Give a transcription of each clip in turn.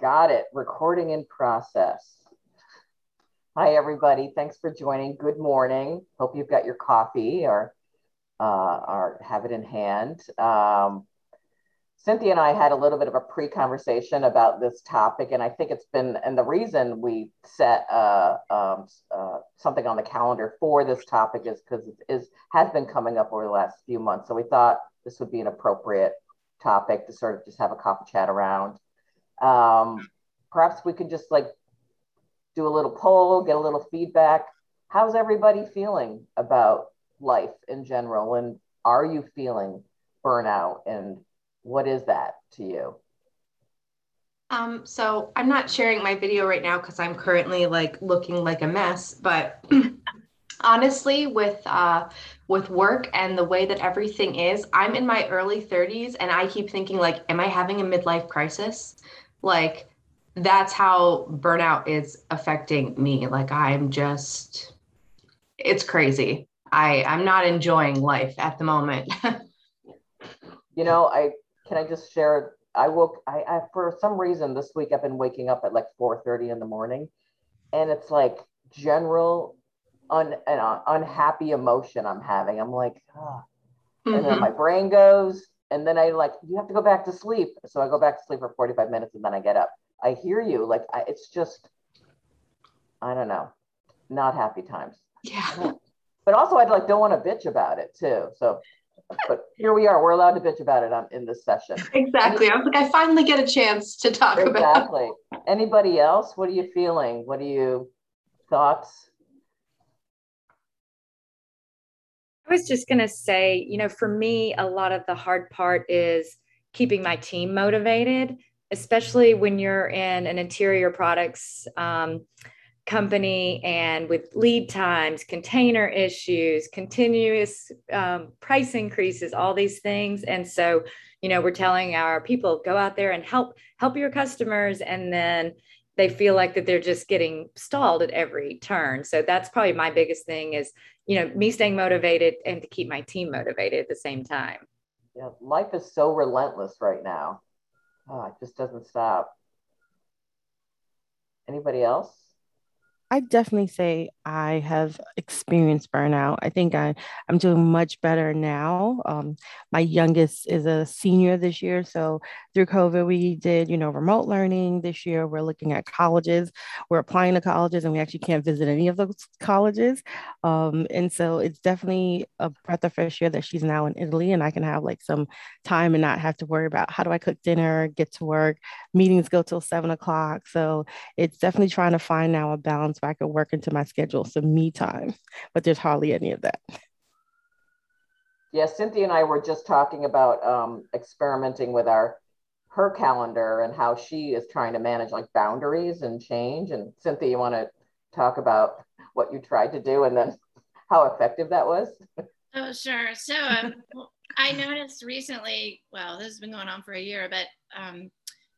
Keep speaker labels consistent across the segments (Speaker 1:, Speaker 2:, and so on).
Speaker 1: Got it. Recording in process. Hi, everybody. Thanks for joining. Good morning. Hope you've got your coffee or, uh, or have it in hand. Um, Cynthia and I had a little bit of a pre conversation about this topic, and I think it's been, and the reason we set uh, um, uh, something on the calendar for this topic is because it is, has been coming up over the last few months. So we thought this would be an appropriate topic to sort of just have a coffee chat around. Um, perhaps we could just like do a little poll, get a little feedback. How's everybody feeling about life in general? And are you feeling burnout? And what is that to you?
Speaker 2: Um, so I'm not sharing my video right now because I'm currently like looking like a mess, but honestly with uh with work and the way that everything is, I'm in my early 30s and I keep thinking like, am I having a midlife crisis? Like that's how burnout is affecting me. Like I'm just it's crazy. I I'm not enjoying life at the moment.
Speaker 1: you know, I can I just share I woke I, I for some reason this week I've been waking up at like 4:30 in the morning and it's like general un, an uh, unhappy emotion I'm having. I'm like, oh. mm-hmm. and then mm-hmm. my brain goes, and then I like, you have to go back to sleep. So I go back to sleep for 45 minutes and then I get up. I hear you. Like, I, it's just, I don't know, not happy times.
Speaker 2: Yeah.
Speaker 1: But also, I like don't want to bitch about it too. So, but here we are. We're allowed to bitch about it on, in this session.
Speaker 2: Exactly. I was like, I finally get a chance to talk
Speaker 1: exactly.
Speaker 2: about.
Speaker 1: Exactly. Anybody else? What are you feeling? What are you thoughts?
Speaker 3: I was just going to say, you know, for me, a lot of the hard part is keeping my team motivated, especially when you're in an interior products um, company and with lead times, container issues, continuous um, price increases, all these things. And so, you know, we're telling our people go out there and help help your customers, and then they feel like that they're just getting stalled at every turn. So that's probably my biggest thing is you know me staying motivated and to keep my team motivated at the same time.
Speaker 1: Yeah life is so relentless right now. Oh, it just doesn't stop. Anybody else
Speaker 4: I definitely say I have experienced burnout. I think I, I'm doing much better now. Um, my youngest is a senior this year. So through COVID, we did, you know, remote learning this year. We're looking at colleges. We're applying to colleges and we actually can't visit any of those colleges. Um, and so it's definitely a breath of fresh air that she's now in Italy and I can have like some time and not have to worry about how do I cook dinner, get to work, meetings go till seven o'clock. So it's definitely trying to find now a balance so I could work into my schedule some me time, but there's hardly any of that.
Speaker 1: Yeah, Cynthia and I were just talking about um, experimenting with our her calendar and how she is trying to manage like boundaries and change. And Cynthia, you want to talk about what you tried to do and then how effective that was?
Speaker 5: Oh, sure. So um, I noticed recently, well, this has been going on for a year, but um,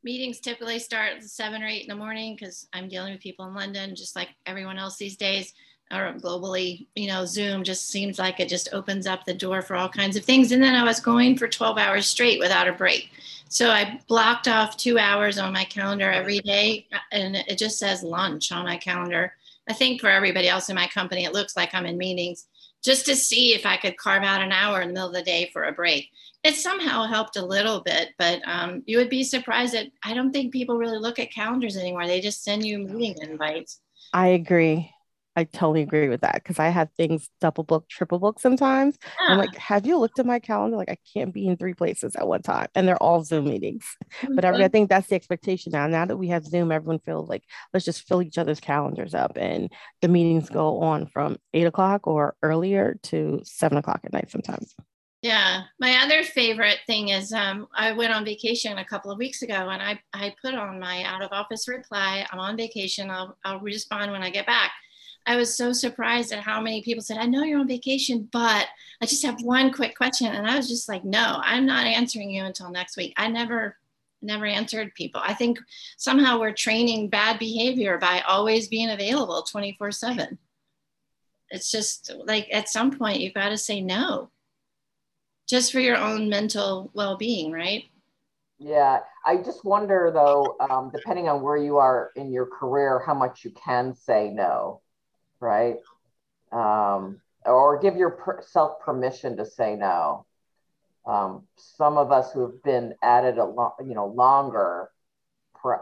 Speaker 5: meetings typically start at seven or eight in the morning because I'm dealing with people in London, just like everyone else these days, or globally. You know, Zoom just seems like it just opens up the door for all kinds of things. And then I was going for 12 hours straight without a break. So I blocked off two hours on my calendar every day, and it just says lunch on my calendar. I think for everybody else in my company, it looks like I'm in meetings just to see if I could carve out an hour in the middle of the day for a break it somehow helped a little bit, but um, you would be surprised that I don't think people really look at calendars anymore. They just send you meeting invites.
Speaker 4: I agree. I totally agree with that because I have things double book, triple book sometimes. Yeah. I'm like, have you looked at my calendar? Like, I can't be in three places at one time, and they're all Zoom meetings. Mm-hmm. But I, I think that's the expectation now. Now that we have Zoom, everyone feels like let's just fill each other's calendars up, and the meetings go on from eight o'clock or earlier to seven o'clock at night sometimes.
Speaker 5: Yeah. My other favorite thing is um, I went on vacation a couple of weeks ago and I, I put on my out of office reply. I'm on vacation. I'll, I'll respond when I get back. I was so surprised at how many people said, I know you're on vacation, but I just have one quick question. And I was just like, no, I'm not answering you until next week. I never, never answered people. I think somehow we're training bad behavior by always being available 24 7. It's just like at some point you've got to say no just for your own mental well-being right
Speaker 1: Yeah, I just wonder though, um, depending on where you are in your career, how much you can say no, right? Um, or give yourself permission to say no. Um, some of us who have been at it a lot, you know, longer,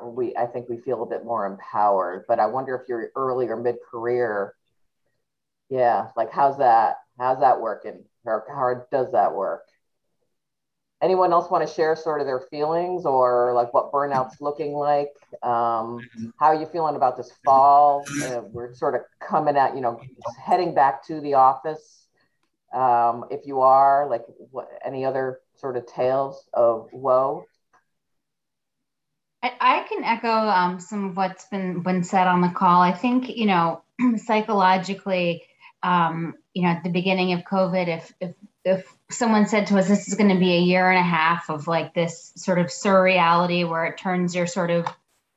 Speaker 1: we I think we feel a bit more empowered. But I wonder if you're early or mid career, yeah, like how's that? How's that working? How hard does that work? anyone else want to share sort of their feelings or like what burnout's looking like? Um, how are you feeling about this fall? Uh, we're sort of coming at you know heading back to the office um, if you are like what, any other sort of tales of woe?
Speaker 6: I, I can echo um, some of what's been been said on the call. I think you know psychologically um, you know at the beginning of covid if if if someone said to us, this is going to be a year and a half of like this sort of surreality where it turns your sort of,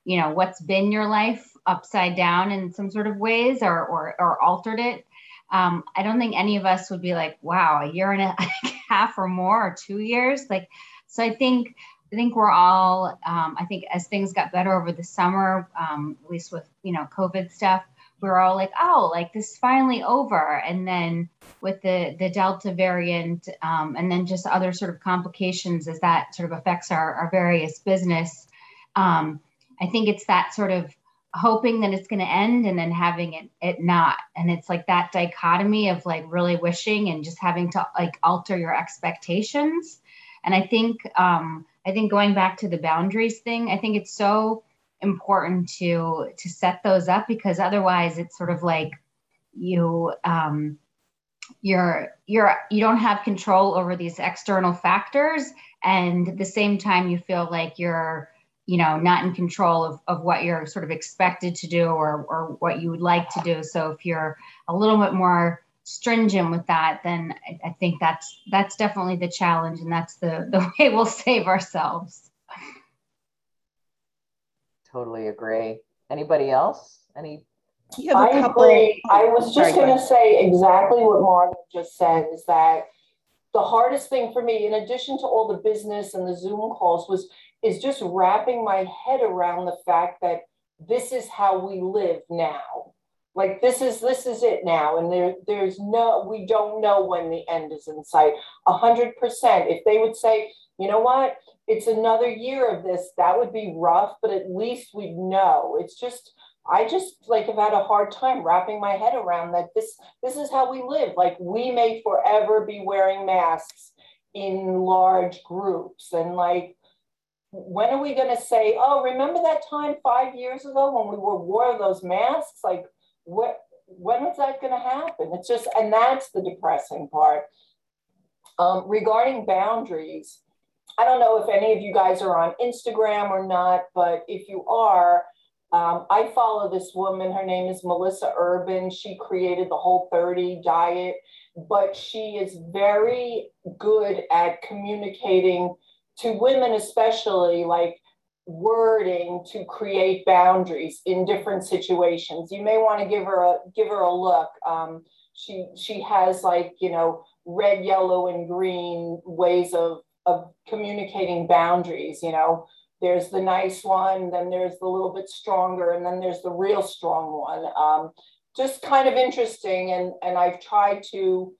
Speaker 6: you know, what's been your life upside down in some sort of ways or, or, or altered it. Um, I don't think any of us would be like, wow, a year and a half or more or two years. Like, so I think, I think we're all, um, I think as things got better over the summer, um, at least with, you know, COVID stuff, we are all like, oh, like this is finally over. And then with the the Delta variant, um, and then just other sort of complications as that sort of affects our, our various business. Um, I think it's that sort of hoping that it's going to end and then having it it not and it's like that dichotomy of like really wishing and just having to like alter your expectations and i think um i think going back to the boundaries thing i think it's so important to to set those up because otherwise it's sort of like you um, you're you're you don't have control over these external factors. And at the same time you feel like you're you know not in control of, of what you're sort of expected to do or or what you would like to do. So if you're a little bit more stringent with that then I, I think that's that's definitely the challenge and that's the the way we'll save ourselves
Speaker 1: totally agree. Anybody else? Any?
Speaker 7: I couple... agree. I was just going to say exactly what Mark just said is that the hardest thing for me, in addition to all the business and the Zoom calls, was is just wrapping my head around the fact that this is how we live now. Like this is this is it now, and there there's no we don't know when the end is in sight. A hundred percent. If they would say, you know what, it's another year of this. That would be rough, but at least we know. It's just I just like have had a hard time wrapping my head around that this this is how we live. Like we may forever be wearing masks in large groups and like when are we to say, oh, remember that time five years ago when we were wore those masks? Like, what, when is that going to happen? It's just, and that's the depressing part. Um, regarding boundaries, I don't know if any of you guys are on Instagram or not, but if you are, um, I follow this woman. Her name is Melissa Urban. She created the Whole 30 diet, but she is very good at communicating to women, especially like wording to create boundaries in different situations. You may want to give her a give her a look. Um, she she has like you know red, yellow, and green ways of of communicating boundaries. You know, there's the nice one, then there's the little bit stronger, and then there's the real strong one. Um, just kind of interesting, and and I've tried to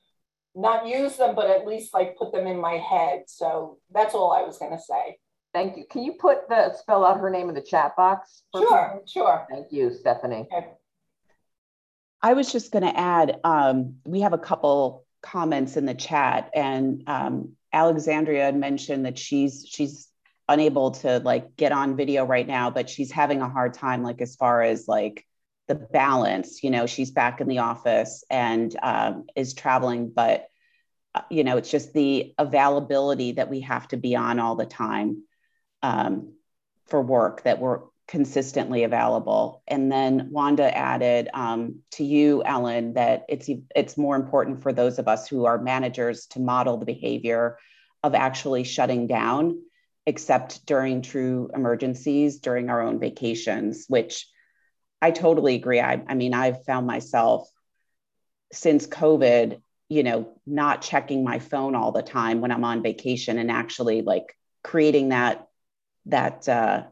Speaker 7: not use them, but at least like put them in my head. So that's all I was going to say.
Speaker 1: Thank you. Can you put the spell out her name in the chat box?
Speaker 7: Sure, people? sure.
Speaker 1: Thank you, Stephanie. Okay.
Speaker 8: I was just going to add, um, we have a couple comments in the chat, and um, Alexandria had mentioned that she's she's unable to like get on video right now, but she's having a hard time, like as far as like the balance. You know, she's back in the office and um, is traveling, but uh, you know, it's just the availability that we have to be on all the time um, for work that we're consistently available. And then Wanda added um, to you, Ellen, that it's it's more important for those of us who are managers to model the behavior of actually shutting down, except during true emergencies, during our own vacations, which I totally agree. I, I mean, I've found myself since COVID, you know, not checking my phone all the time when I'm on vacation and actually like creating that that uh,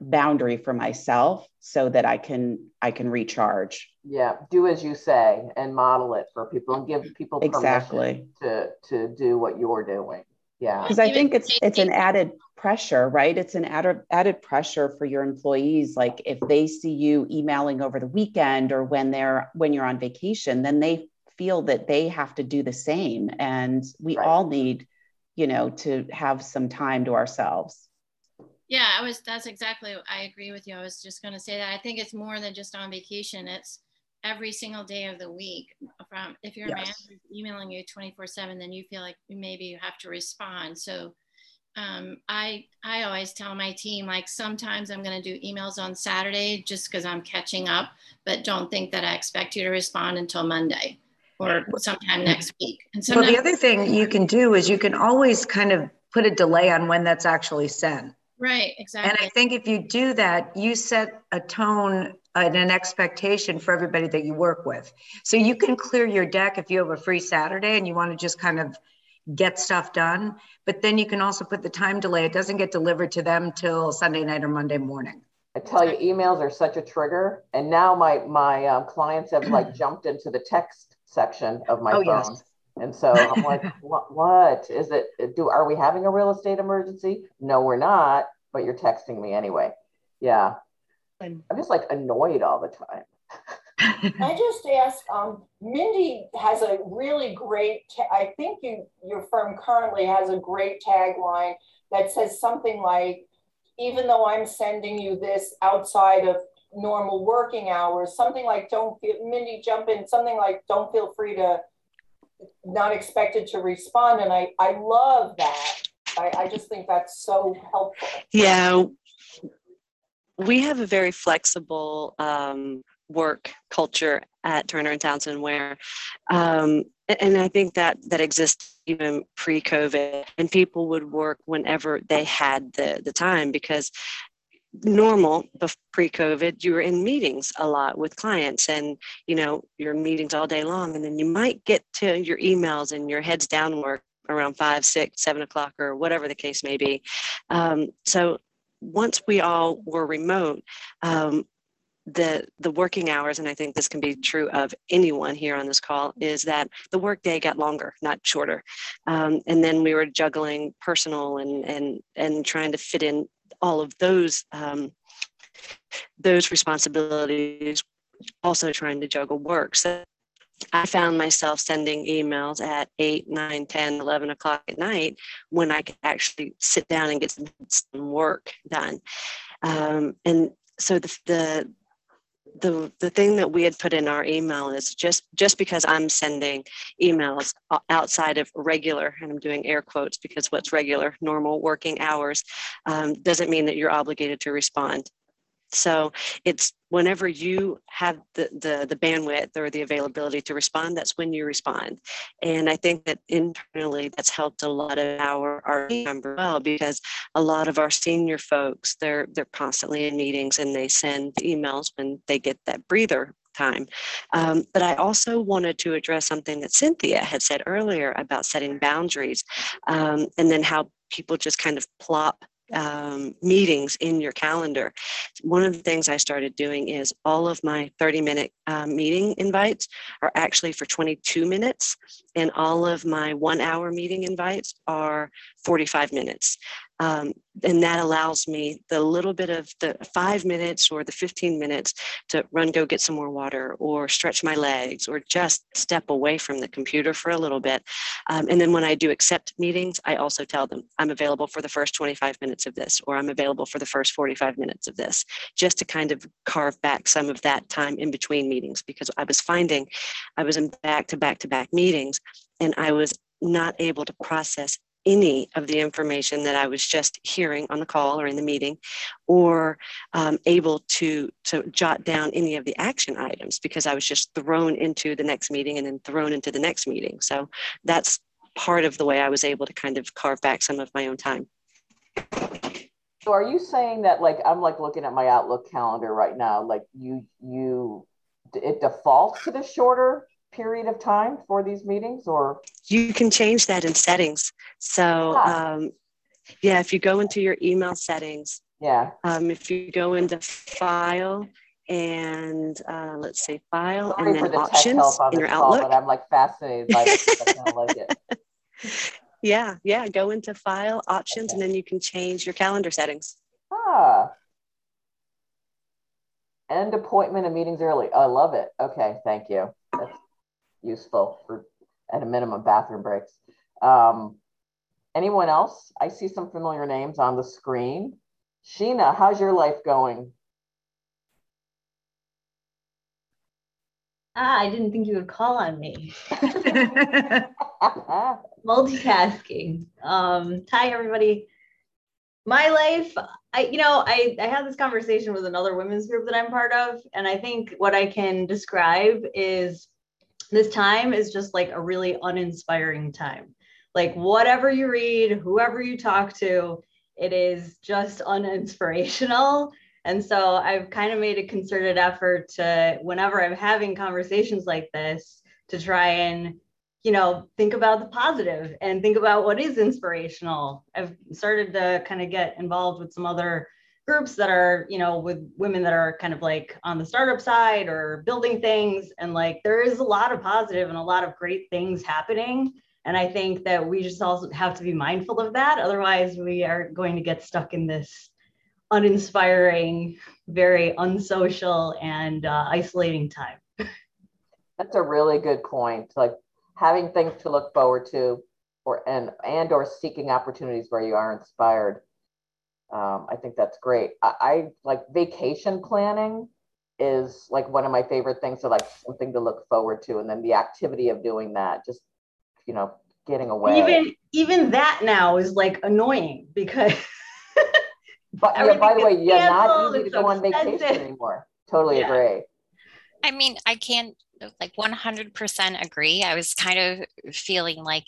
Speaker 8: boundary for myself so that I can I can recharge.
Speaker 1: Yeah, do as you say and model it for people and give people
Speaker 8: exactly
Speaker 1: to to do what you're doing. Yeah,
Speaker 8: because I think it's it's an added pressure, right? It's an added added pressure for your employees. Like if they see you emailing over the weekend or when they're when you're on vacation, then they feel that they have to do the same, and we right. all need, you know, to have some time to ourselves.
Speaker 5: Yeah, I was. That's exactly. I agree with you. I was just going to say that. I think it's more than just on vacation. It's every single day of the week. From if your yes. manager emailing you twenty four seven, then you feel like maybe you have to respond. So, um, I I always tell my team like sometimes I'm going to do emails on Saturday just because I'm catching up, but don't think that I expect you to respond until Monday or sometime next week.
Speaker 9: And so well, the other thing you can do is you can always kind of put a delay on when that's actually sent.
Speaker 5: Right, exactly.
Speaker 9: And I think if you do that, you set a tone and an expectation for everybody that you work with. So you can clear your deck if you have a free Saturday and you want to just kind of get stuff done. But then you can also put the time delay. It doesn't get delivered to them till Sunday night or Monday morning.
Speaker 1: I tell you, emails are such a trigger. And now my my um, clients have like jumped into the text section of my oh, phone. Yes. And so I'm like, what, what is it? Do are we having a real estate emergency? No, we're not. But you're texting me anyway. Yeah, I'm just like annoyed all the time.
Speaker 7: I just ask, um, Mindy has a really great, ta- I think you, your firm currently has a great tagline that says something like, even though I'm sending you this outside of normal working hours, something like, don't feel, Mindy, jump in, something like, don't feel free to not expected to respond. And I, I love that. I, I just think that's so helpful.
Speaker 10: Yeah. We have a very flexible um, work culture at Turner and Townsend where, um, and I think that that exists even pre-COVID, and people would work whenever they had the the time because normal pre-covid you were in meetings a lot with clients and you know your meetings all day long and then you might get to your emails and your heads down work around five six seven o'clock or whatever the case may be. Um, so once we all were remote um, the the working hours and i think this can be true of anyone here on this call is that the workday got longer not shorter. Um, and then we were juggling personal and and and trying to fit in all of those um, those responsibilities also trying to juggle work. So i found myself sending emails at 8 9 10 11 o'clock at night when i could actually sit down and get some, work done. Um, and so the, the the the thing that we had put in our email is just just because I'm sending emails outside of regular, and I'm doing air quotes because what's regular, normal working hours, um, doesn't mean that you're obligated to respond. So it's whenever you have the, the, the bandwidth or the availability to respond, that's when you respond. And I think that internally that's helped a lot of our, our member well because a lot of our senior folks, they're they're constantly in meetings and they send emails when they get that breather time. Um, but I also wanted to address something that Cynthia had said earlier about setting boundaries um, and then how people just kind of plop um, meetings in your calendar. One of the things I started doing is all of my 30 minute um, meeting invites are actually for 22 minutes, and all of my one hour meeting invites are 45 minutes. Um, and that allows me the little bit of the five minutes or the 15 minutes to run, go get some more water or stretch my legs or just step away from the computer for a little bit. Um, and then when I do accept meetings, I also tell them I'm available for the first 25 minutes of this or I'm available for the first 45 minutes of this, just to kind of carve back some of that time in between meetings because I was finding I was in back to back to back meetings and I was not able to process any of the information that I was just hearing on the call or in the meeting, or um, able to to jot down any of the action items because I was just thrown into the next meeting and then thrown into the next meeting. So that's part of the way I was able to kind of carve back some of my own time.
Speaker 1: So are you saying that like I'm like looking at my Outlook calendar right now, like you you it defaults to the shorter period of time for these meetings or
Speaker 10: you can change that in settings so ah. um, Yeah, if you go into your email settings,
Speaker 1: yeah.
Speaker 10: Um, if you go into file and uh, let's say file
Speaker 1: Sorry
Speaker 10: and then
Speaker 1: the
Speaker 10: options in your call, Outlook.
Speaker 1: But I'm like fascinated by this. I kind of like it.
Speaker 10: Yeah, yeah. Go into file options okay. and then you can change your calendar settings.
Speaker 1: Ah. End appointment and meetings early. I love it. Okay, thank you. Useful for at a minimum bathroom breaks. Um, anyone else? I see some familiar names on the screen. Sheena, how's your life going?
Speaker 11: Ah, I didn't think you would call on me. Multitasking. Um, hi, everybody. My life, I, you know, I, I had this conversation with another women's group that I'm part of, and I think what I can describe is this time is just like a really uninspiring time. Like whatever you read, whoever you talk to, it is just uninspirational. And so I've kind of made a concerted effort to, whenever I'm having conversations like this, to try and, you know, think about the positive and think about what is inspirational. I've started to kind of get involved with some other groups that are, you know, with women that are kind of like on the startup side or building things. And like there is a lot of positive and a lot of great things happening. And I think that we just also have to be mindful of that. Otherwise, we are going to get stuck in this uninspiring, very unsocial, and uh, isolating time.
Speaker 1: That's a really good point. Like having things to look forward to, or and and or seeking opportunities where you are inspired. Um, I think that's great. I, I like vacation planning is like one of my favorite things. So like something to look forward to, and then the activity of doing that just you know, getting away.
Speaker 11: Even even that now is like annoying because
Speaker 1: but yeah, by the way, you're not easy to go on vacation anymore. Totally yeah. agree.
Speaker 12: I mean, I can't like 100% agree. I was kind of feeling like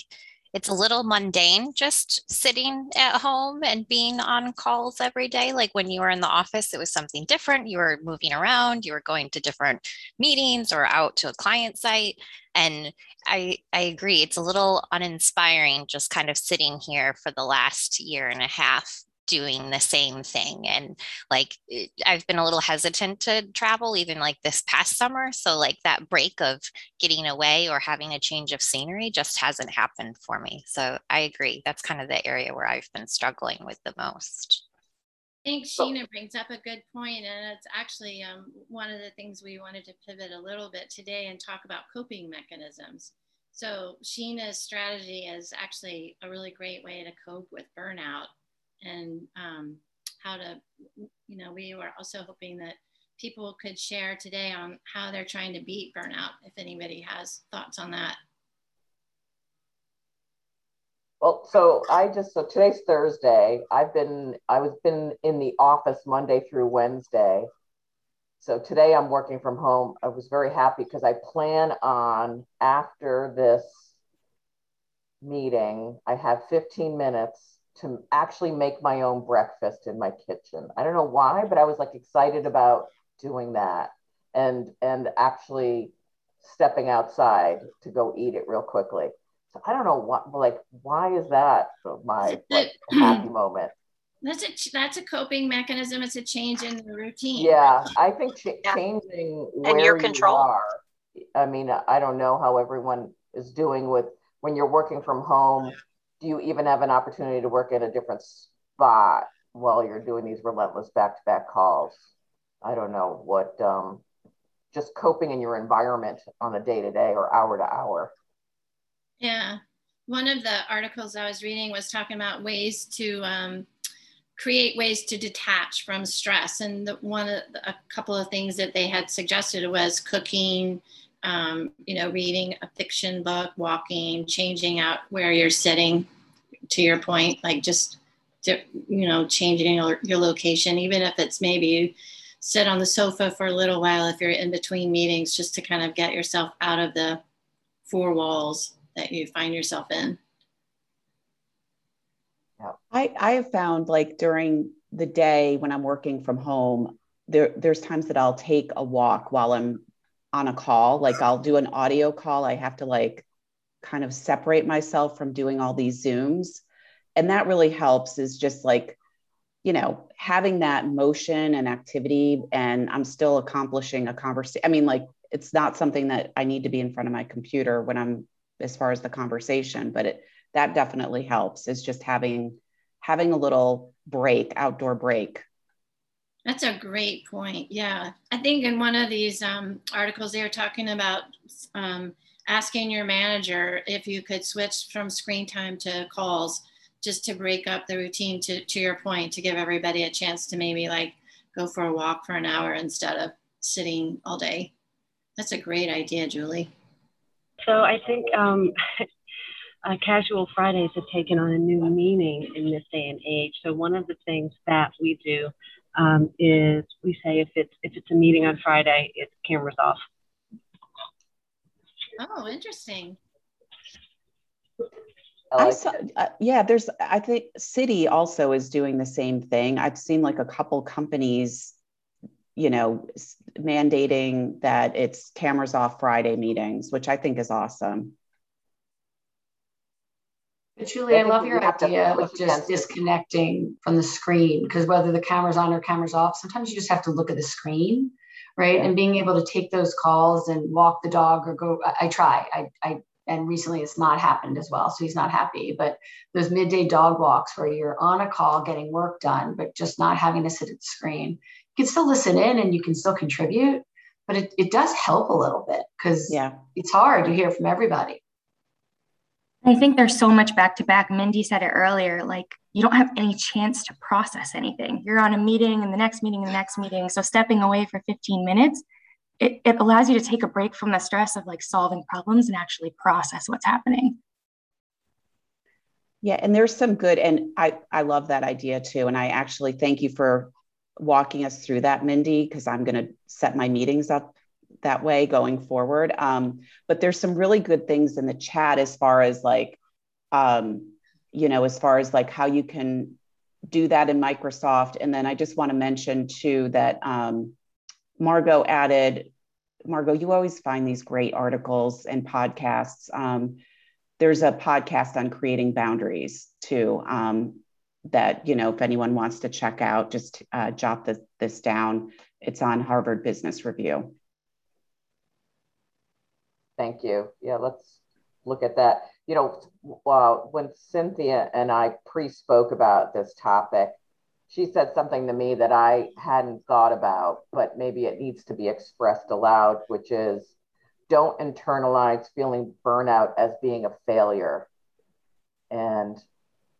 Speaker 12: it's a little mundane just sitting at home and being on calls every day. Like when you were in the office, it was something different. You were moving around, you were going to different meetings or out to a client site. And I, I agree, it's a little uninspiring just kind of sitting here for the last year and a half doing the same thing. And like i've been a little hesitant to travel even like this past summer. So like that break of getting away or having a change of scenery just hasn't happened for me. So i agree. That's kind of the area where i've been struggling with the most.
Speaker 5: I think Sheena brings up a good point, and it's actually um, one of the things we wanted to pivot a little bit today and talk about coping mechanisms. So Sheena's strategy is actually a really great way to cope with burnout and um, how to, you know, we were also hoping that people could share today on how they're trying to beat burnout, if anybody has thoughts on that.
Speaker 1: Well, so I just so today's Thursday. I've been I was been in the office Monday through Wednesday. So today I'm working from home. I was very happy because I plan on after this meeting, I have 15 minutes to actually make my own breakfast in my kitchen. I don't know why, but I was like excited about doing that and and actually stepping outside to go eat it real quickly. So I don't know what like why is that my like, happy moment?
Speaker 5: That's a that's a coping mechanism. It's a change in the routine.
Speaker 1: Yeah, I think ch- yeah. changing and your control. You are, I mean, I don't know how everyone is doing with when you're working from home do you even have an opportunity to work at a different spot while you're doing these relentless back-to-back calls? I don't know what um, just coping in your environment on a day-to-day or hour to hour.
Speaker 5: Yeah. One of the articles i was reading was talking about ways to um, create ways to detach from stress. And the, one a couple of things that they had suggested was cooking um, you know, reading a fiction book, walking, changing out where you're sitting, to your point, like just, to, you know, changing your, your location, even if it's maybe you sit on the sofa for a little while if you're in between meetings, just to kind of get yourself out of the four walls that you find yourself in.
Speaker 8: I, I have found like during the day when I'm working from home, there, there's times that I'll take a walk while I'm on a call like i'll do an audio call. I have to like kind of separate myself from doing all these zooms. And that really helps is just like you know having that motion and activity and i'm still accomplishing a conversation i mean like it's not something that i need to be in front of my computer when i'm as far as the conversation but it that definitely helps is just having having a little break outdoor break
Speaker 5: that's a great point yeah. I think in one of these um, articles they were talking about um, asking your manager if you could switch from screen time to calls just to break up the routine to, to your point to give everybody a chance to maybe like go for a walk for an hour instead of sitting all day. That's a great idea julie.
Speaker 13: So i think um, uh, casual fridays have taken on a new meaning in this day and age. So one of the things that we do um, is we say if it's if it's a meeting on friday it's cameras off
Speaker 5: oh interesting
Speaker 8: I saw, uh, yeah, there's, I think Citi also is doing the same thing. I've seen like a couple companies, you know, mandating that it's cameras off Friday meetings, which I think is awesome.
Speaker 14: But Julie, I, I love your idea of just disconnecting from the screen because whether the camera's on or camera's off, sometimes you just have to look at the screen, right? Yeah. And being able to take those calls and walk the dog or go, I, I try. I, I and recently it's not happened as well so he's not happy but those midday dog walks where you're on a call getting work done but just not having to sit at the screen you can still listen in and you can still contribute but it, it does help a little bit because
Speaker 8: yeah
Speaker 14: it's hard You hear from everybody
Speaker 15: i think there's so much back to back mindy said it earlier like you don't have any chance to process anything you're on a meeting and the next meeting and the next meeting so stepping away for 15 minutes it, it allows you to take a break from the stress of like solving problems and actually process what's happening.
Speaker 8: Yeah, and there's some good, and I I love that idea too. And I actually thank you for walking us through that, Mindy, because I'm going to set my meetings up that way going forward. Um, but there's some really good things in the chat as far as like, um, you know, as far as like how you can do that in Microsoft. And then I just want to mention too that um, Margot added, Margot, you always find these great articles and podcasts. Um, there's a podcast on creating boundaries too. Um, that you know, if anyone wants to check out, just uh, jot this, this down. It's on Harvard Business Review.
Speaker 1: Thank you. Yeah, let's look at that. You know, uh, when Cynthia and I pre-spoke about this topic, she said something to me that I hadn't thought about, but maybe it needs to be expressed aloud, which is don't internalize feeling burnout as being a failure. And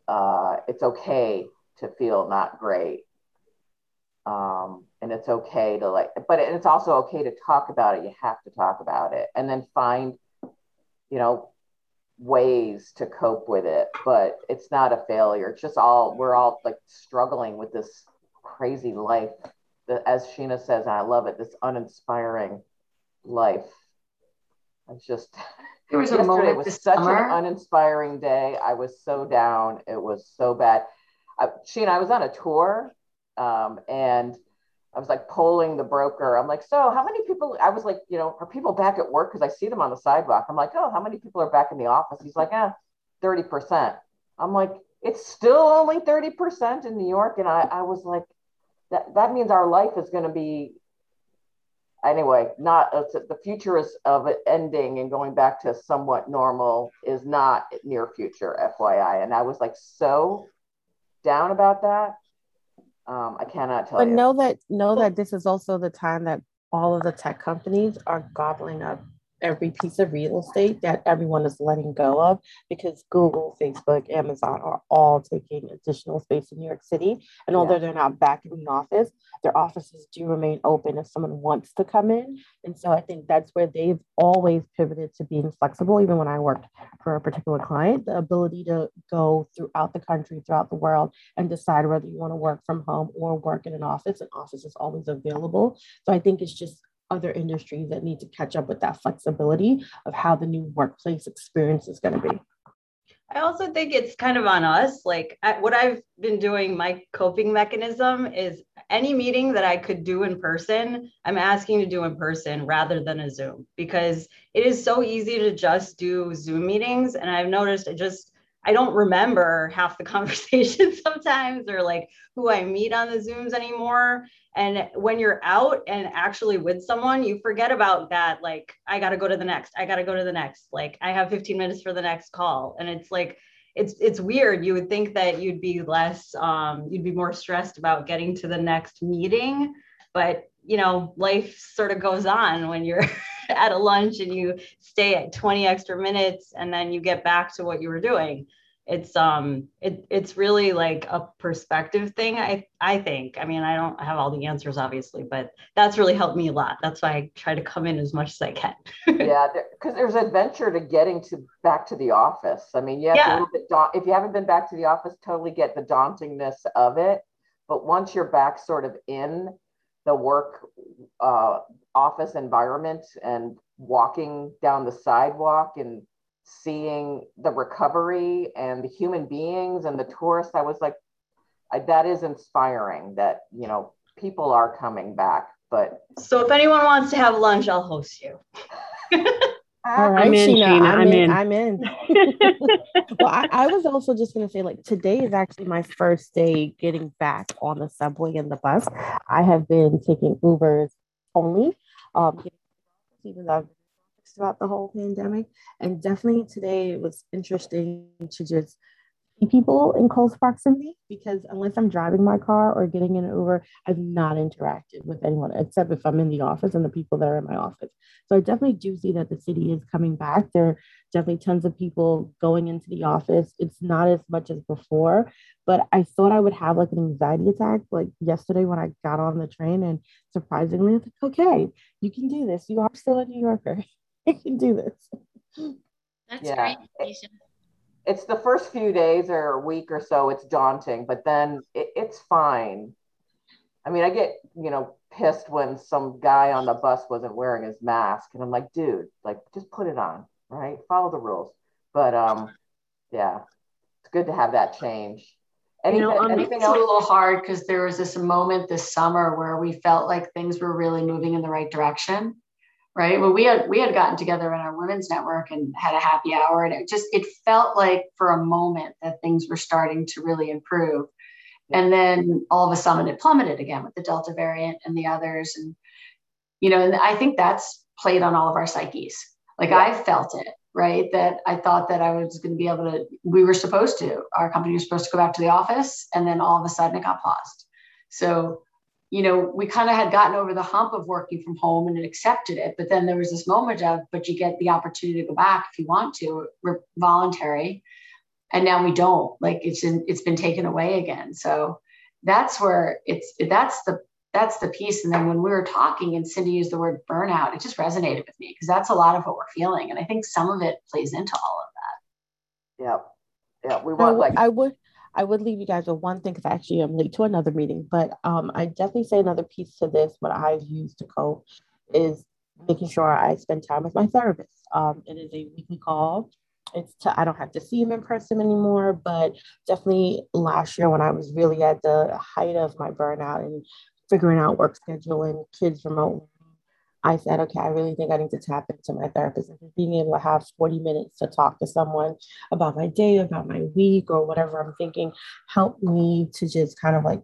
Speaker 1: uh, it's okay to feel not great. Um, and it's okay to like, but it's also okay to talk about it. You have to talk about it and then find, you know, ways to cope with it, but it's not a failure. It's just all we're all like struggling with this crazy life. That, as Sheena says, and I love it, this uninspiring life. It's just
Speaker 14: there was a moment
Speaker 1: was
Speaker 14: this
Speaker 1: such
Speaker 14: summer.
Speaker 1: an uninspiring day. I was so down. It was so bad. I, Sheena, I was on a tour, um, and I was like polling the broker. I'm like, so how many people? I was like, you know, are people back at work? Because I see them on the sidewalk. I'm like, oh, how many people are back in the office? He's like, eh, 30%. I'm like, it's still only 30% in New York. And I, I was like, that, that means our life is going to be, anyway, not, the future is of it ending and going back to somewhat normal is not near future, FYI. And I was like, so down about that. Um, I cannot tell
Speaker 4: but
Speaker 1: you.
Speaker 4: know that know that this is also the time that all of the tech companies are gobbling up every piece of real estate that everyone is letting go of because Google, Facebook, Amazon are all taking additional space in New York City. And although yeah. they're not back in the office, their offices do remain open if someone wants to come in. And so I think that's where they've always pivoted to being flexible, even when I worked for a particular client, the ability to go throughout the country, throughout the world, and decide whether you want to work from home or work in an office. An office is always available. So I think it's just other industries that need to catch up with that flexibility of how the new workplace experience is going to be.
Speaker 11: I also think it's kind of on us. Like what I've been doing, my coping mechanism is any meeting that I could do in person, I'm asking to do in person rather than a Zoom because it is so easy to just do Zoom meetings. And I've noticed it just I don't remember half the conversation sometimes or like who I meet on the Zooms anymore. And when you're out and actually with someone, you forget about that. Like, I got to go to the next, I got to go to the next. Like, I have 15 minutes for the next call. And it's like, it's it's weird. You would think that you'd be less, um, you'd be more stressed about getting to the next meeting, but you know, life sort of goes on when you're at a lunch and you stay at 20 extra minutes and then you get back to what you were doing. It's um it, it's really like a perspective thing i i think. I mean i don't have all the answers obviously but that's really helped me a lot. That's why i try to come in as much as i can.
Speaker 1: Yeah because there's adventure to getting to back to the office. I mean yeah, yeah. Da- if you haven't been back to the office totally get the dauntingness of it. But once you're back sort of in the work uh, office environment and walking down the sidewalk and seeing the recovery and the human beings and the tourists, I was like, I, that is inspiring that, you know, people are coming back. But
Speaker 11: so if anyone wants to have lunch, I'll host you.
Speaker 4: All right, I'm in, Sheena, Sheena. I'm, I'm in, in. I'm in. well, I, I, was also just going to say, like, today is actually my first day getting back on the subway and the bus. I have been taking Ubers only, um, even though I've been throughout the whole pandemic. And definitely today it was interesting to just people in close proximity because unless I'm driving my car or getting in an Uber, I've not interacted with anyone except if I'm in the office and the people that are in my office. So I definitely do see that the city is coming back. There are definitely tons of people going into the office. It's not as much as before, but I thought I would have like an anxiety attack like yesterday when I got on the train and surprisingly, I was like, okay, you can do this. You are still a New Yorker. you can do this.
Speaker 5: That's yeah. great.
Speaker 1: It's the first few days or a week or so, it's daunting, but then it, it's fine. I mean, I get, you know, pissed when some guy on the bus wasn't wearing his mask. And I'm like, dude, like, just put it on, right? Follow the rules. But um, yeah, it's good to have that change.
Speaker 14: Anything, you know, anything it's else? a little hard because there was this moment this summer where we felt like things were really moving in the right direction right? Well we had we had gotten together in our women's network and had a happy hour and it just it felt like for a moment that things were starting to really improve. And then all of a sudden it plummeted again with the delta variant and the others and you know and i think that's played on all of our psyches. Like yeah. i felt it right? That i thought that i was going to be able to we were supposed to our company was supposed to go back to the office and then all of a sudden it got paused. So you know, we kind of had gotten over the hump of working from home and accepted it. But then there was this moment of, but you get the opportunity to go back if you want to, we're voluntary. And now we don't. Like it's in, it's been taken away again. So that's where it's that's the that's the piece. And then when we were talking and Cindy used the word burnout, it just resonated with me because that's a lot of what we're feeling. And I think some of it plays into all of
Speaker 1: that. Yeah. Yeah. We want like
Speaker 4: I would I would leave you guys with one thing because actually I'm late to another meeting, but um, I definitely say another piece to this, what I've used to cope is making sure I spend time with my therapist. Um, it is a weekly call. It's to, I don't have to see him in person anymore, but definitely last year when I was really at the height of my burnout and figuring out work schedule and kids remote I said, okay, I really think I need to tap into my therapist and just being able to have 40 minutes to talk to someone about my day, about my week, or whatever I'm thinking, helped me to just kind of like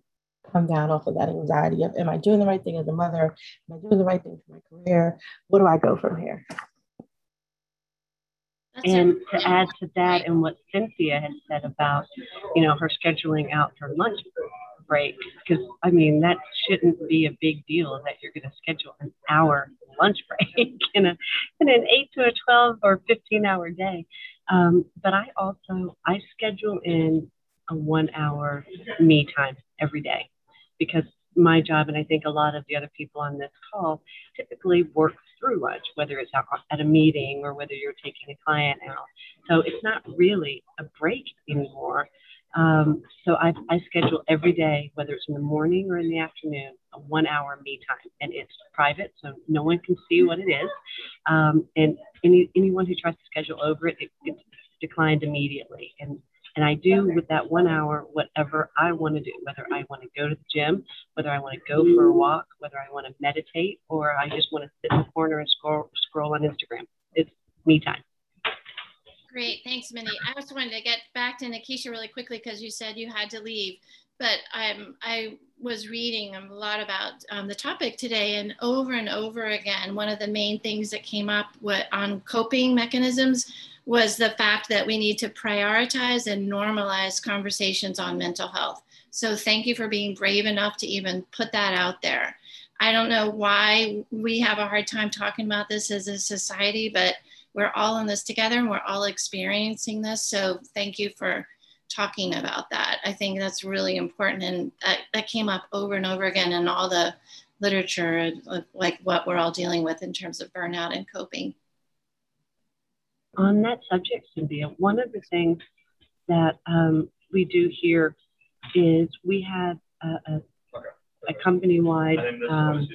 Speaker 4: come down off of that anxiety of, am I doing the right thing as a mother? Am I doing the right thing for my career? What do I go from here?
Speaker 13: And to add to that, and what Cynthia had said about, you know, her scheduling out her lunch break because I mean that shouldn't be a big deal that you're going to schedule an hour lunch break in a in an eight to a twelve or fifteen hour day. Um, but I also I schedule in a one hour me time every day because my job and I think a lot of the other people on this call typically work through lunch, whether it's at a meeting or whether you're taking a client out. So it's not really a break anymore. Um, so I, I schedule every day, whether it's in the morning or in the afternoon, a one hour me time. And it's private, so no one can see what it is. Um, and any, anyone who tries to schedule over it, it gets declined immediately. And, and I do with that one hour whatever I want to do, whether I want to go to the gym, whether I want to go for a walk, whether I want to meditate, or I just want to sit in the corner and scroll, scroll on Instagram. It's me time.
Speaker 5: Great, thanks, Mindy. I just wanted to get back to Nikisha really quickly because you said you had to leave, but um, I was reading a lot about um, the topic today, and over and over again, one of the main things that came up what, on coping mechanisms was the fact that we need to prioritize and normalize conversations on mental health. So thank you for being brave enough to even put that out there. I don't know why we have a hard time talking about this as a society, but we're all in this together and we're all experiencing this. So thank you for talking about that. I think that's really important. And that, that came up over and over again in all the literature, like what we're all dealing with in terms of burnout and coping.
Speaker 13: On that subject, Cynthia, one of the things that um, we do here is we have a, a, a company-wide um,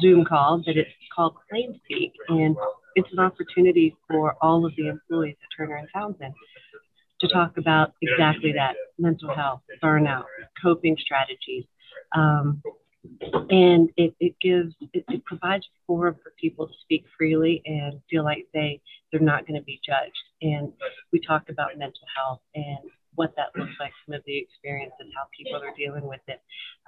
Speaker 13: Zoom call that it's called ClaimSpeak, and it's an opportunity for all of the employees at Turner and Townsend to talk about exactly that mental health, burnout, coping strategies. Um, and it, it gives it, it, provides a forum for people to speak freely and feel like they they're not going to be judged and we talk about mental health and what that looks like some of the experiences how people are dealing with it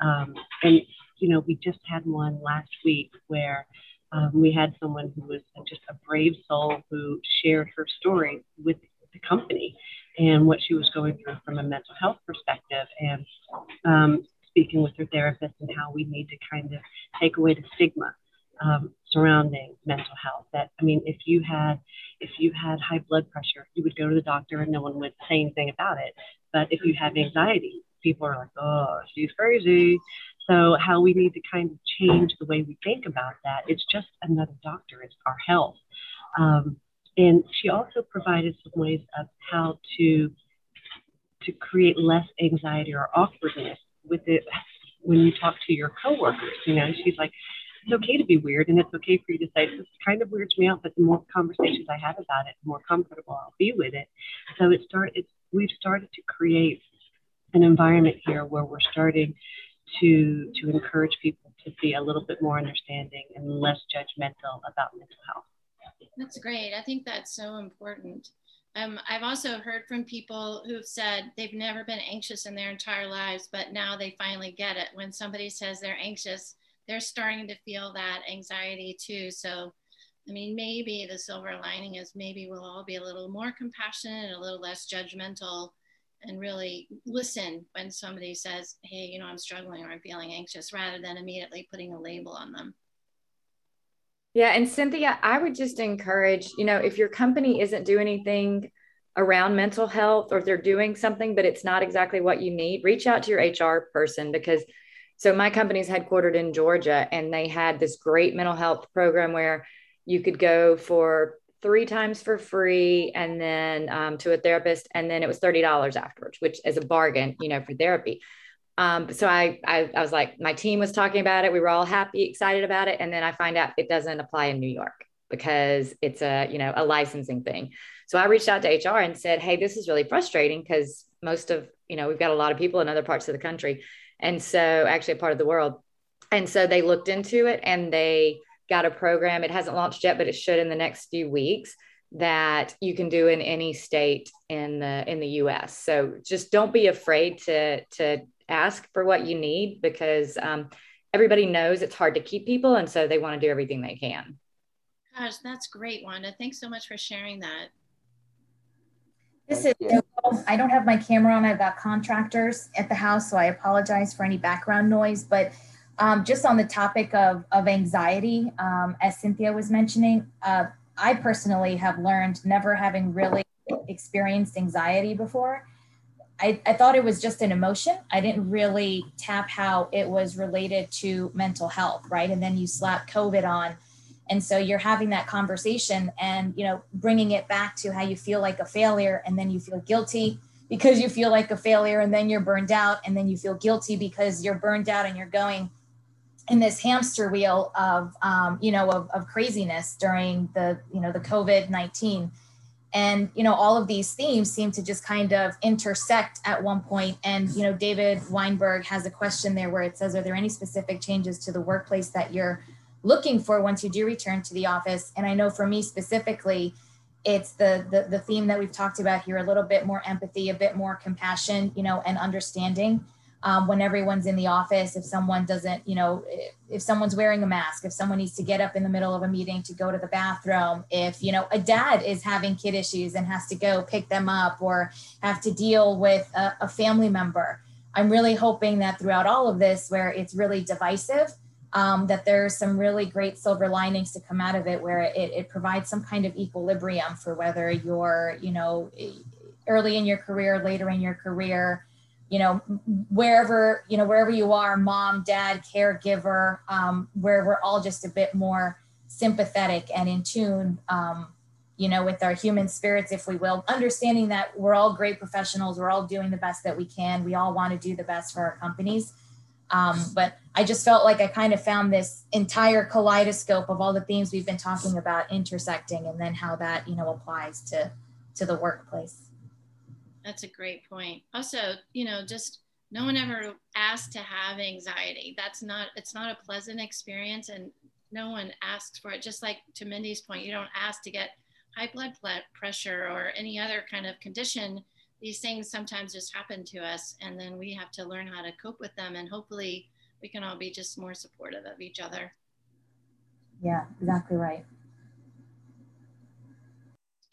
Speaker 13: um, and you know we just had one last week where um, we had someone who was just a brave soul who shared her story with the company and what she was going through from a mental health perspective and um, speaking with her therapist and how we need to kind of take away the stigma um, surrounding mental health that i mean if you had if you had high blood pressure you would go to the doctor and no one would say anything about it. But if you have anxiety people are like oh she's crazy so how we need to kind of change the way we think about that. It's just another doctor. It's our health. Um, and she also provided some ways of how to to create less anxiety or awkwardness with it when you talk to your coworkers. You know, she's like, it's okay to be weird, and it's okay for you to say this kind of weirds me out. But the more conversations I have about it, the more comfortable I'll be with it. So it start. It's we've started to create an environment here where we're starting to to encourage people to be a little bit more understanding and less judgmental about mental health.
Speaker 5: That's great. I think that's so important. Um, I've also heard from people who've said they've never been anxious in their entire lives, but now they finally get it. When somebody says they're anxious, they're starting to feel that anxiety too. So, I mean, maybe the silver lining is maybe we'll all be a little more compassionate a little less judgmental and really listen when somebody says, hey, you know, I'm struggling or I'm feeling anxious, rather than immediately putting a label on them.
Speaker 3: Yeah. And Cynthia, I would just encourage, you know, if your company isn't doing anything around mental health or they're doing something, but it's not exactly what you need, reach out to your HR person because so my company's headquartered in Georgia and they had this great mental health program where you could go for three times for free and then um, to a therapist and then it was $30 afterwards which is a bargain you know for therapy. Um, so I, I, I was like my team was talking about it. We were all happy excited about it. And then i find out it doesn't apply in new york because it's a you know a licensing thing. So i reached out to hr and said hey this is really frustrating because most of you know we've got a lot of people in other parts of the country. And so actually a part of the world. And so they looked into it and they got a program. It hasn't launched yet, but it should in the next few weeks that you can do in any state in the in the US. So just don't be afraid to to ask for what you need because um, everybody knows it's hard to keep people, and so they want to do everything they can.
Speaker 5: Gosh, that's great, Wanda. Thanks so much for sharing that.
Speaker 16: This is I don't have my camera on. I've got contractors at the house, so I apologize for any background noise. But um, just on the topic of, of anxiety, um, as Cynthia was mentioning, uh, I personally have learned never having really experienced anxiety before. I, I thought it was just an emotion. I didn't really tap how it was related to mental health, right? And then you slap COVID on. And so you're having that conversation and, you know, bringing it back to how you feel like a failure and then you feel guilty because you feel like a failure and then you're burned out and then you feel guilty because you're burned out and you're going in this hamster wheel of um, you know of, of craziness during the you know the covid-19 and you know all of these themes seem to just kind of intersect at one point. And you know david weinberg has a question there where it says are there any specific changes to the workplace that you're looking for once you do return to the office? And i know for me specifically it's the, the the theme that we've talked about here a little bit more empathy a bit more compassion you know and understanding um, when everyone's in the office if someone doesn't you know if, if someone's wearing a mask if someone needs to get up in the middle of a meeting to go to the bathroom if you know a dad is having kid issues and has to go pick them up or have to deal with a, a family member i'm really hoping that throughout all of this where it's really divisive um, that there's some really great silver linings to come out of it where it, it provides some kind of equilibrium for whether you're you know early in your career later in your career you know wherever you know wherever you are mom dad caregiver um, where we're all just a bit more sympathetic and in tune um, you know with our human spirits if we will understanding that we're all great professionals we're all doing the best that we can we all want to do the best for our companies. Um, but i just felt like i kind of found this entire kaleidoscope of all the themes we've been talking about intersecting and then how that you know applies to to the workplace
Speaker 5: that's a great point. Also, you know, just no one mm-hmm. ever asked to have anxiety. That's not, it's not a pleasant experience and no one asks for it. Just like to Mindy's point, you don't ask to get high blood pressure or any other kind of condition. These things sometimes just happen to us and then we have to learn how to cope with them and hopefully we can all be just more supportive of each other.
Speaker 16: Yeah, exactly right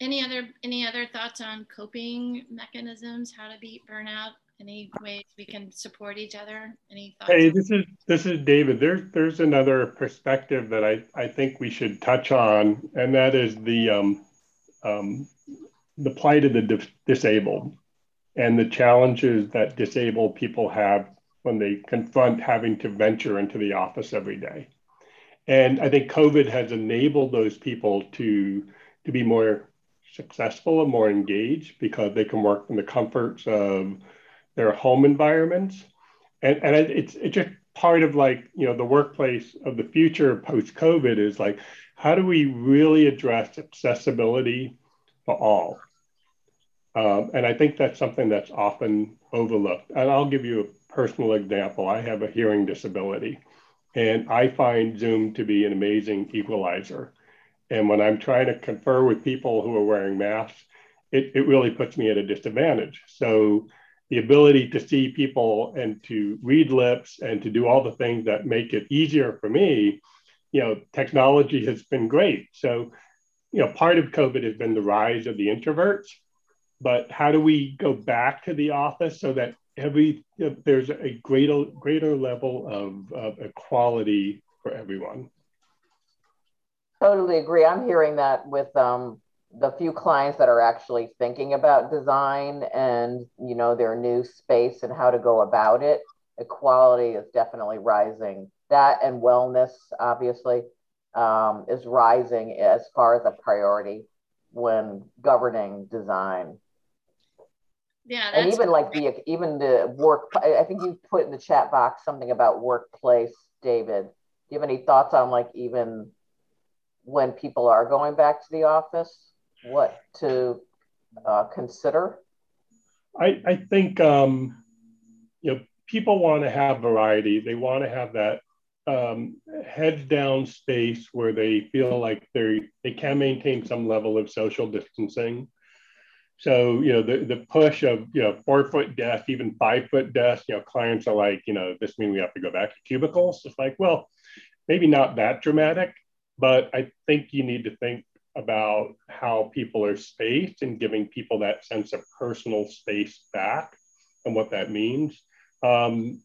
Speaker 5: any other any other thoughts on coping mechanisms how to beat burnout? Any ways we can support each other? Any thoughts
Speaker 17: hey this is this is david. There's there's another perspective that i i think we should touch on and that is the um, um the plight of the dis- disabled and the challenges that disabled people have when they confront having to venture into the office every day. And i think covid has enabled those people to to be more successful and more engaged because they can work in the comforts of their home environments. And, and it's, it's just part of like, you know, the workplace of the future post COVID is like, how do we really address accessibility for all? Um, and I think that's something that's often overlooked. And I'll give you a personal example. I have a hearing disability, and I find Zoom to be an amazing equalizer. And when I'm trying to confer with people who are wearing masks, it, it really puts me at a disadvantage. So the ability to see people and to read lips and to do all the things that make it easier for me, you know, technology has been great. So, you know, part of COVID has been the rise of the introverts, but how do we go back to the office so that every there's a greater greater level of, of equality for everyone?
Speaker 1: Totally agree. I'm hearing that with um, the few clients that are actually thinking about design and you know their new space and how to go about it. Equality is definitely rising. That and wellness, obviously, um, is rising as far as a priority when governing design.
Speaker 5: Yeah,
Speaker 1: and even like the even the work. I think you put in the chat box something about workplace, David. Do you have any thoughts on like even when people are going back to the office, what to uh, consider?
Speaker 17: I, I think um, you know people want to have variety. They want to have that um, down space where they feel like they they can maintain some level of social distancing. So you know the the push of you know four foot desk, even five foot desk. You know clients are like you know this means we have to go back to cubicles. It's like well maybe not that dramatic, but I think you need to think about how people are spaced and giving people that sense of personal space back and what that means. Um,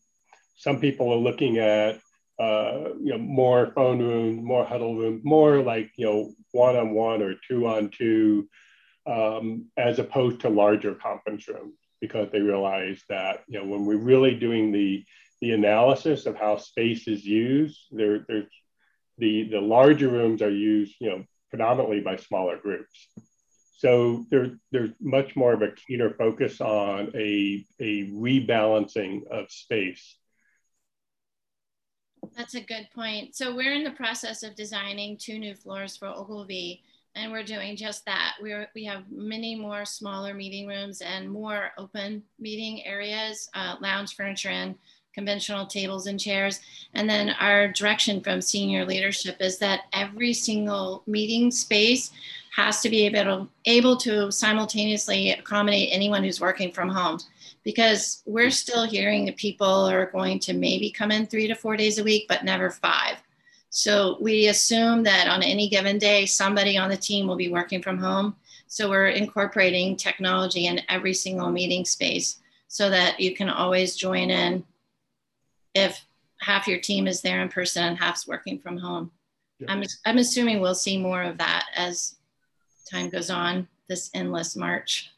Speaker 17: some people are looking at uh, you know more phone rooms, more huddle rooms, more like you know one on one or two on two, um, as opposed to larger conference rooms because they realize that you know when we're really doing the the analysis of how space is used, there, there's the, the larger rooms are used, you know, predominantly by smaller groups. So there, there's much more of a keener focus on a, a rebalancing of space.
Speaker 5: That's a good point. So we're in the process of designing two new floors for Ogilvy, and we're doing just that. We're, we have many more smaller meeting rooms and more open meeting areas, uh, lounge furniture, and conventional tables and chairs. And then our direction from senior leadership is that every single meeting space has to be able to, able to simultaneously accommodate anyone who's working from home because we're still hearing that people are going to maybe come in three to four days a week, but never five. So we assume that on any given day, somebody on the team will be working from home. So we're incorporating technology in every single meeting space so that you can always join in if half your team is there in person and half's working from home. Yeah. I'm, I'm assuming we'll see more of that as time goes on, this endless march.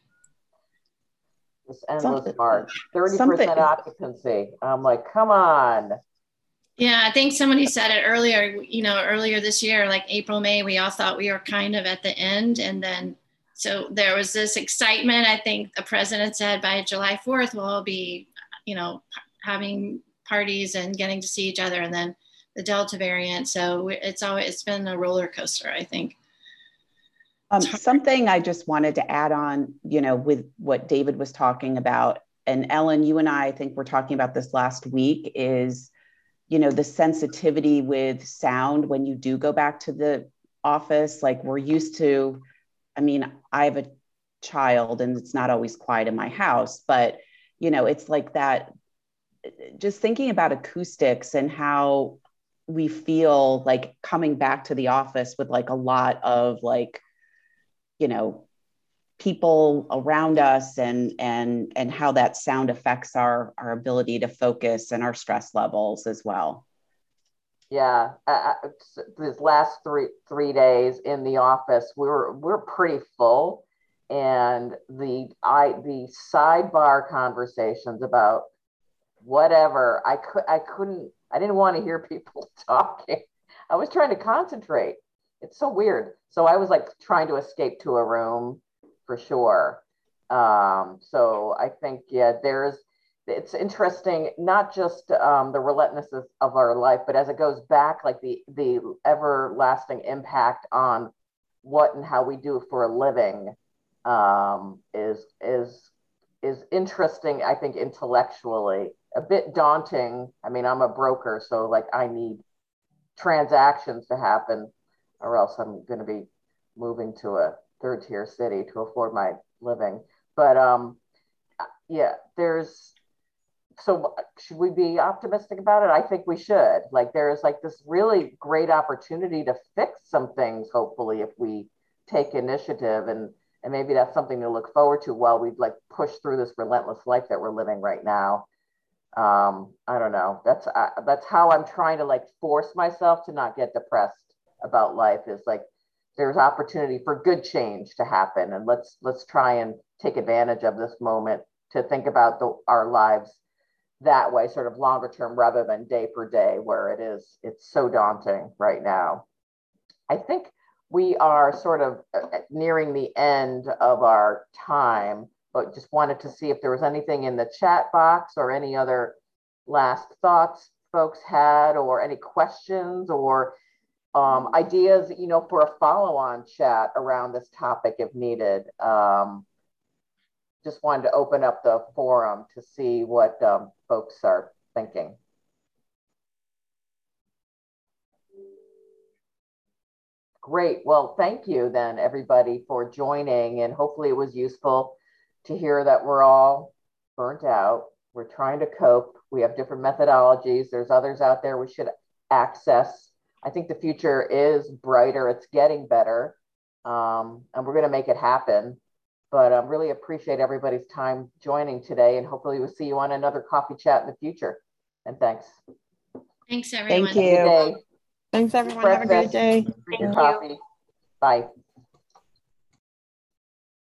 Speaker 1: This endless something, march, 30% something. occupancy. I'm like, come on.
Speaker 5: Yeah, I think somebody said it earlier, you know, earlier this year, like April, May, we all thought we were kind of at the end. And then, so there was this excitement. I think the president said by July 4th, we'll all be, you know, having parties and getting to see each other. And then the Delta variant. So it's always, it's been a roller coaster, I think.
Speaker 8: Um, something I just wanted to add on, you know, with what David was talking about, and Ellen, you and I, I think we're talking about this last week, is, you know, the sensitivity with sound when you do go back to the office. Like we're used to, I mean, I have a child and it's not always quiet in my house, but, you know, it's like that, just thinking about acoustics and how we feel like coming back to the office with like a lot of like you know people around us and and and how that sound affects our our ability to focus and our stress levels as well.
Speaker 1: Yeah uh, these last three three days in the office we we're we're pretty full. And the i the sidebar conversations about whatever i could i couldn't i didn't want to hear people talking i was trying to concentrate it's so weird. So I was like trying to escape to a room for sure. Um, so I think, yeah, there's, it's interesting, not just um, the relentlessness of our life, but as it goes back, like the, the everlasting impact on what and how we do for a living um, is, is, is interesting, I think, intellectually, a bit daunting. I mean, I'm a broker, so like I need transactions to happen or else I'm going to be moving to a third tier city to afford my living. But um, yeah, there's so should we be optimistic about it? I think we should. Like there's like this really great opportunity to fix some things, hopefully, if we take initiative and and maybe that's something to look forward to while we like push through this relentless life that we're living right now. Um, I don't know. That's uh, that's how I'm trying to like force myself to not get depressed about life is like there's opportunity for good change to happen. And let's let's try and take advantage of this moment to think about the, our lives that way sort of longer term rather than day per day where it is it's so daunting right now. I think we are sort of uh, nearing the end of our time but just wanted to see if there was anything in the chat box or any other last thoughts folks had or any questions or um, ideas, you know, for a follow-on chat around this topic if needed. Um, just wanted to open up the forum to see what um, folks are thinking. Great. Well, thank you then, everybody, for joining. And hopefully it was useful to hear that we're all burnt out. We're trying to cope. We have different methodologies. There's others out there we should access I think the future is brighter. It's getting better. Um, and we're going to make it happen. But I um, really appreciate everybody's time joining today. And hopefully we'll see you on another coffee chat in the future. And thanks.
Speaker 5: Thanks, everyone.
Speaker 8: Thank you.
Speaker 4: Thanks, everyone. Have a great day.
Speaker 1: Thank you. Coffee. Bye.